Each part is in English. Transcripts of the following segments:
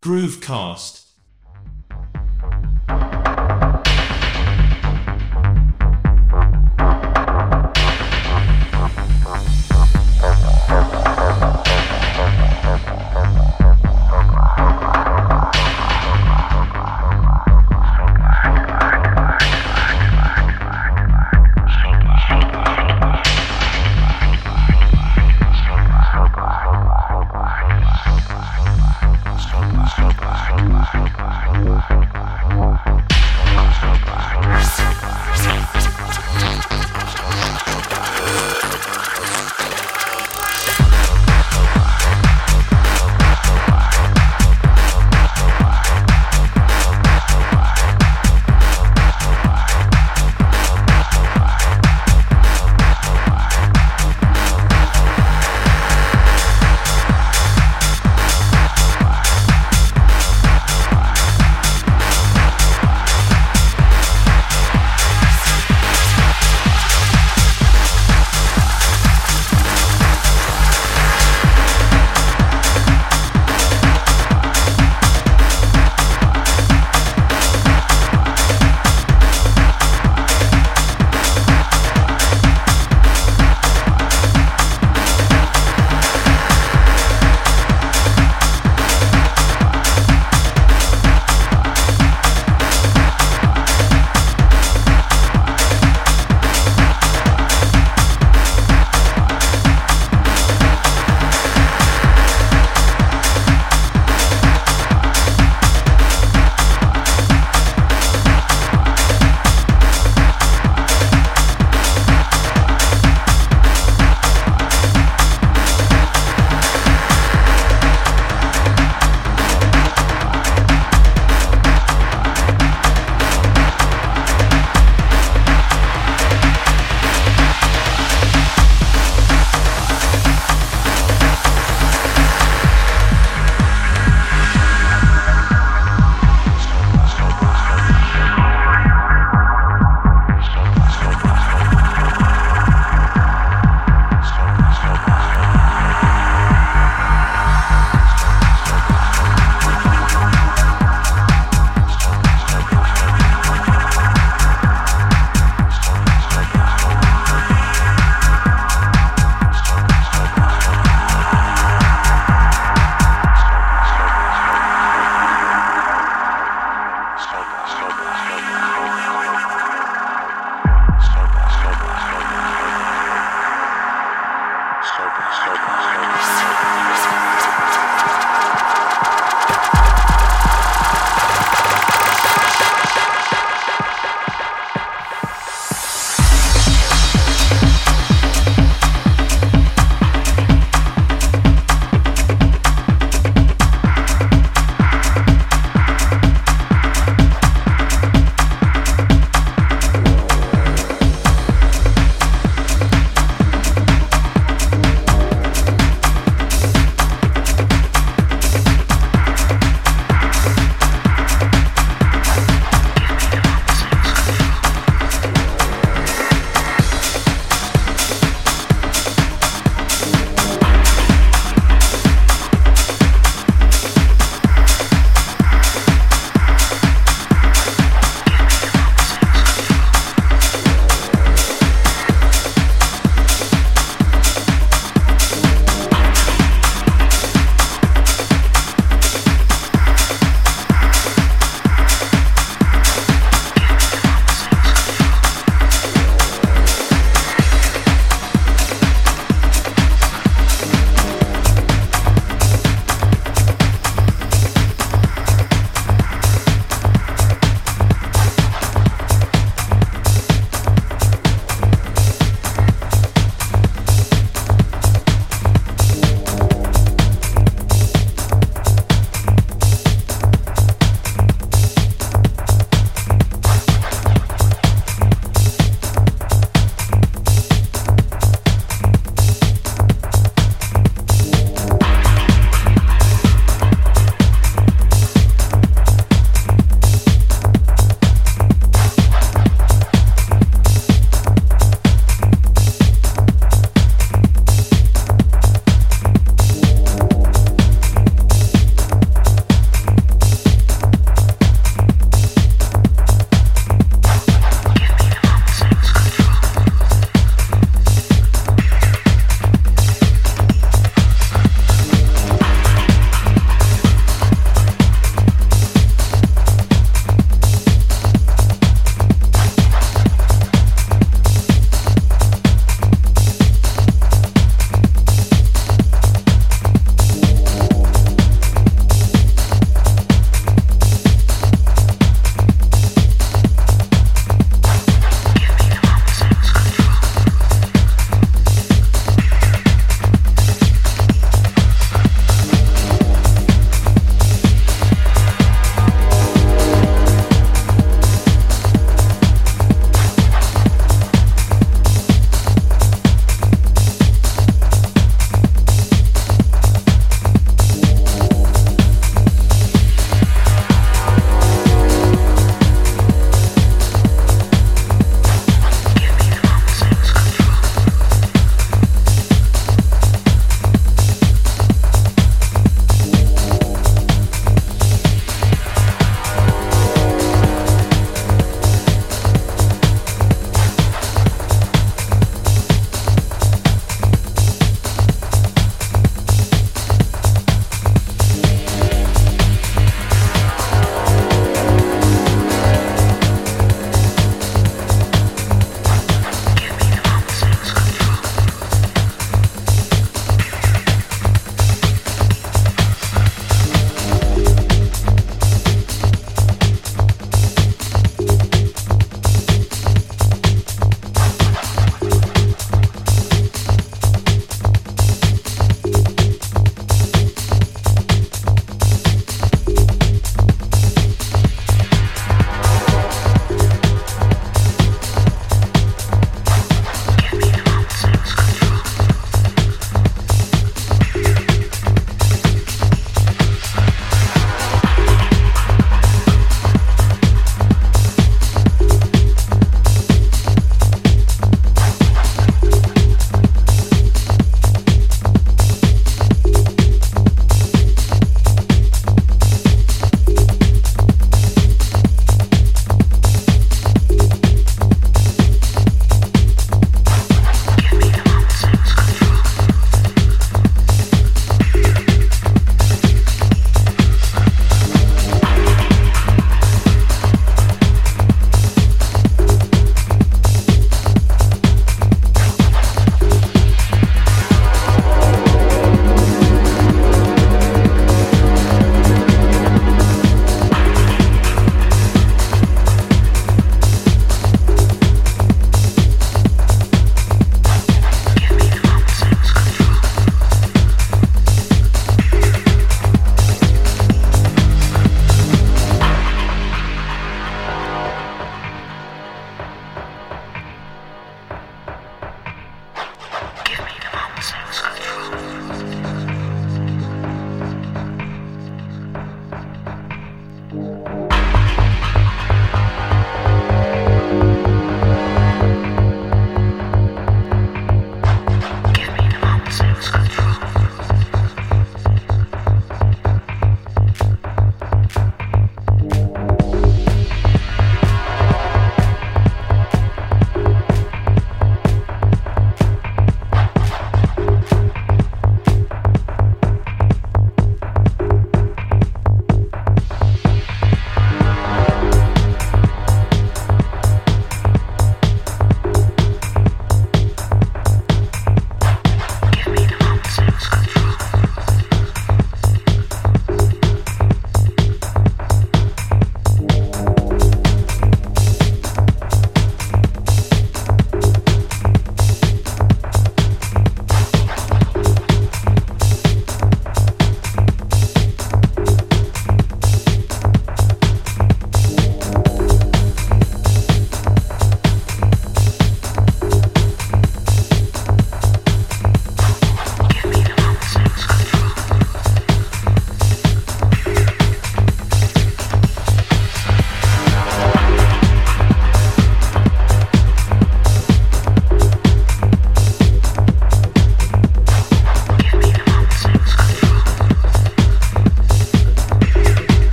Groovecast.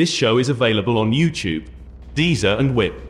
This show is available on YouTube, Deezer, and Whip.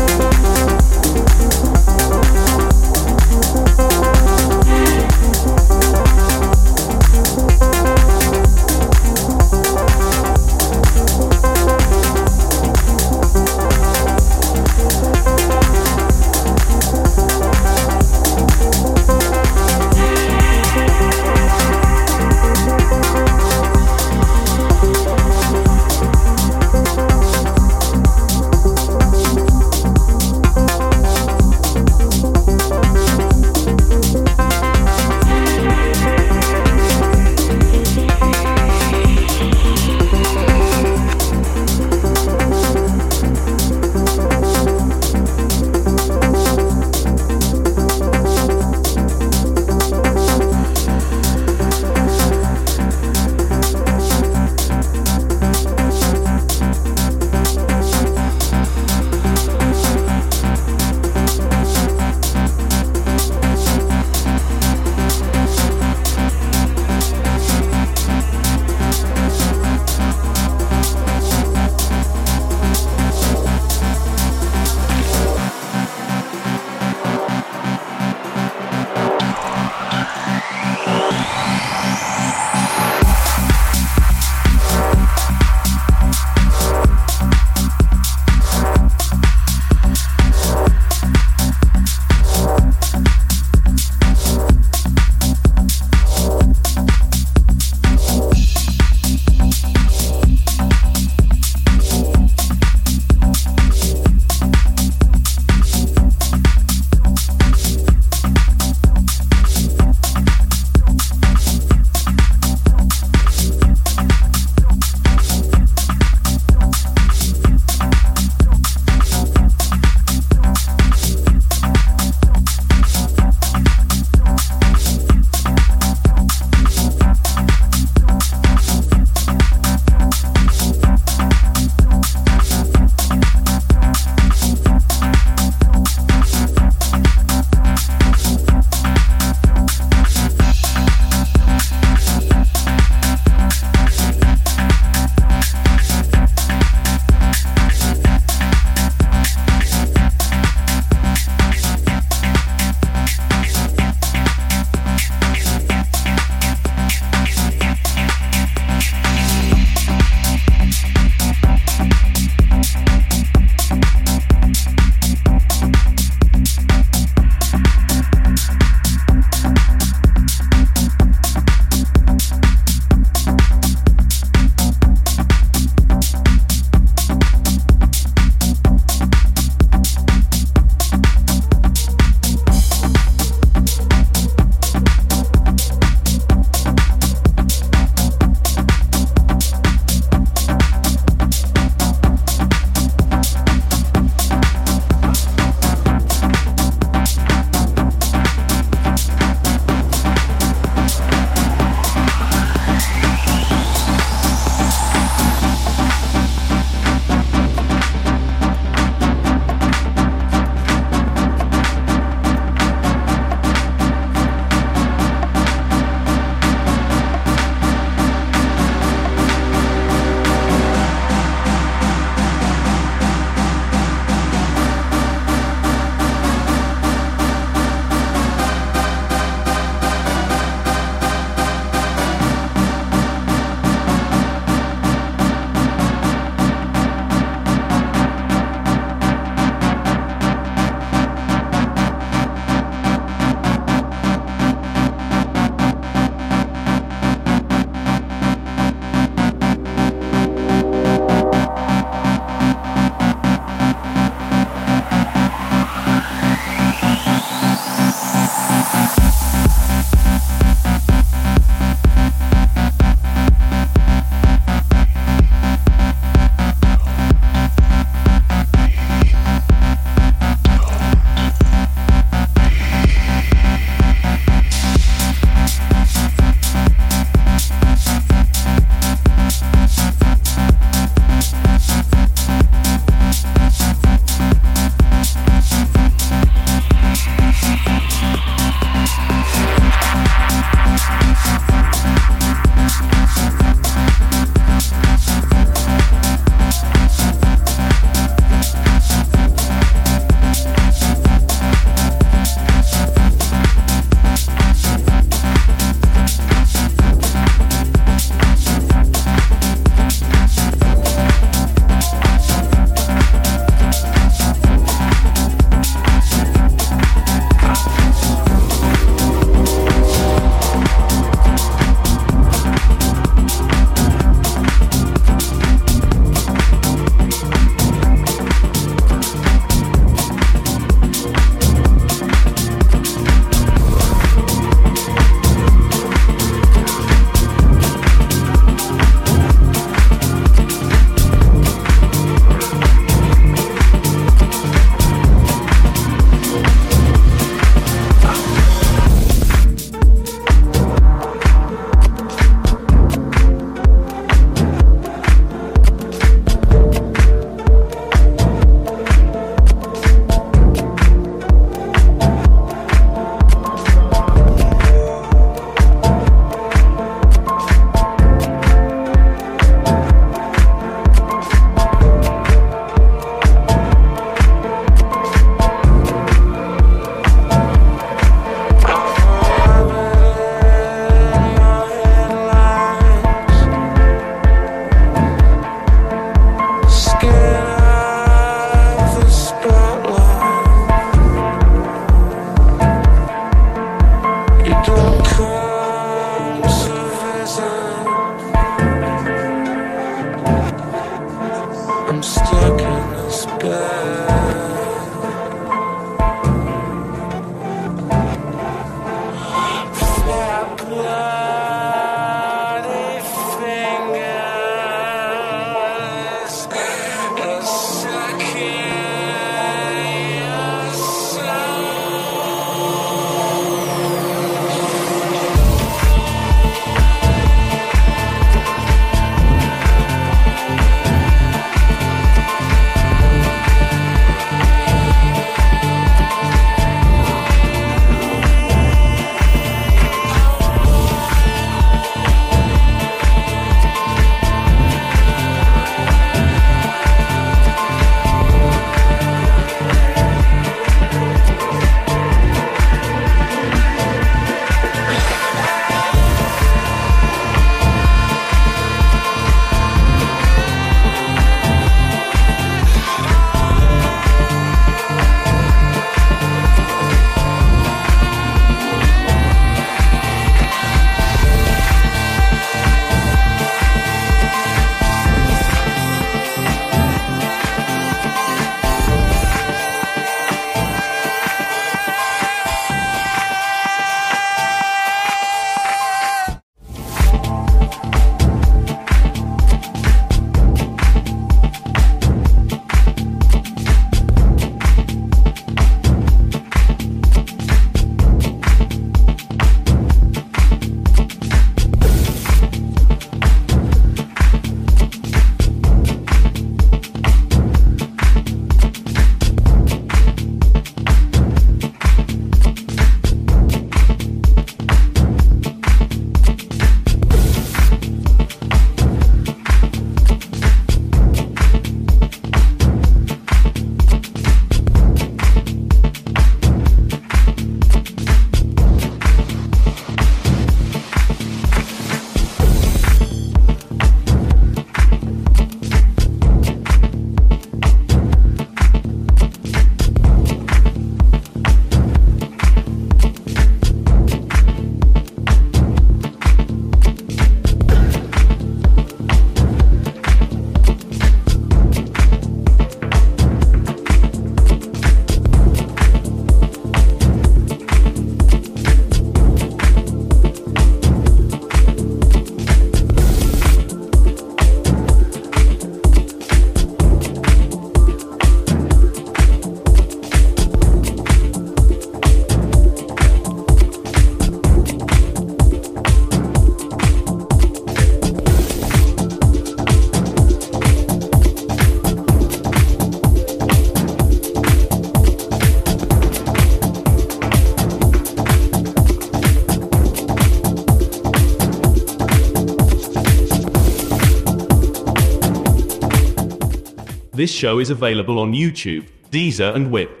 This show is available on YouTube, Deezer, and Whip.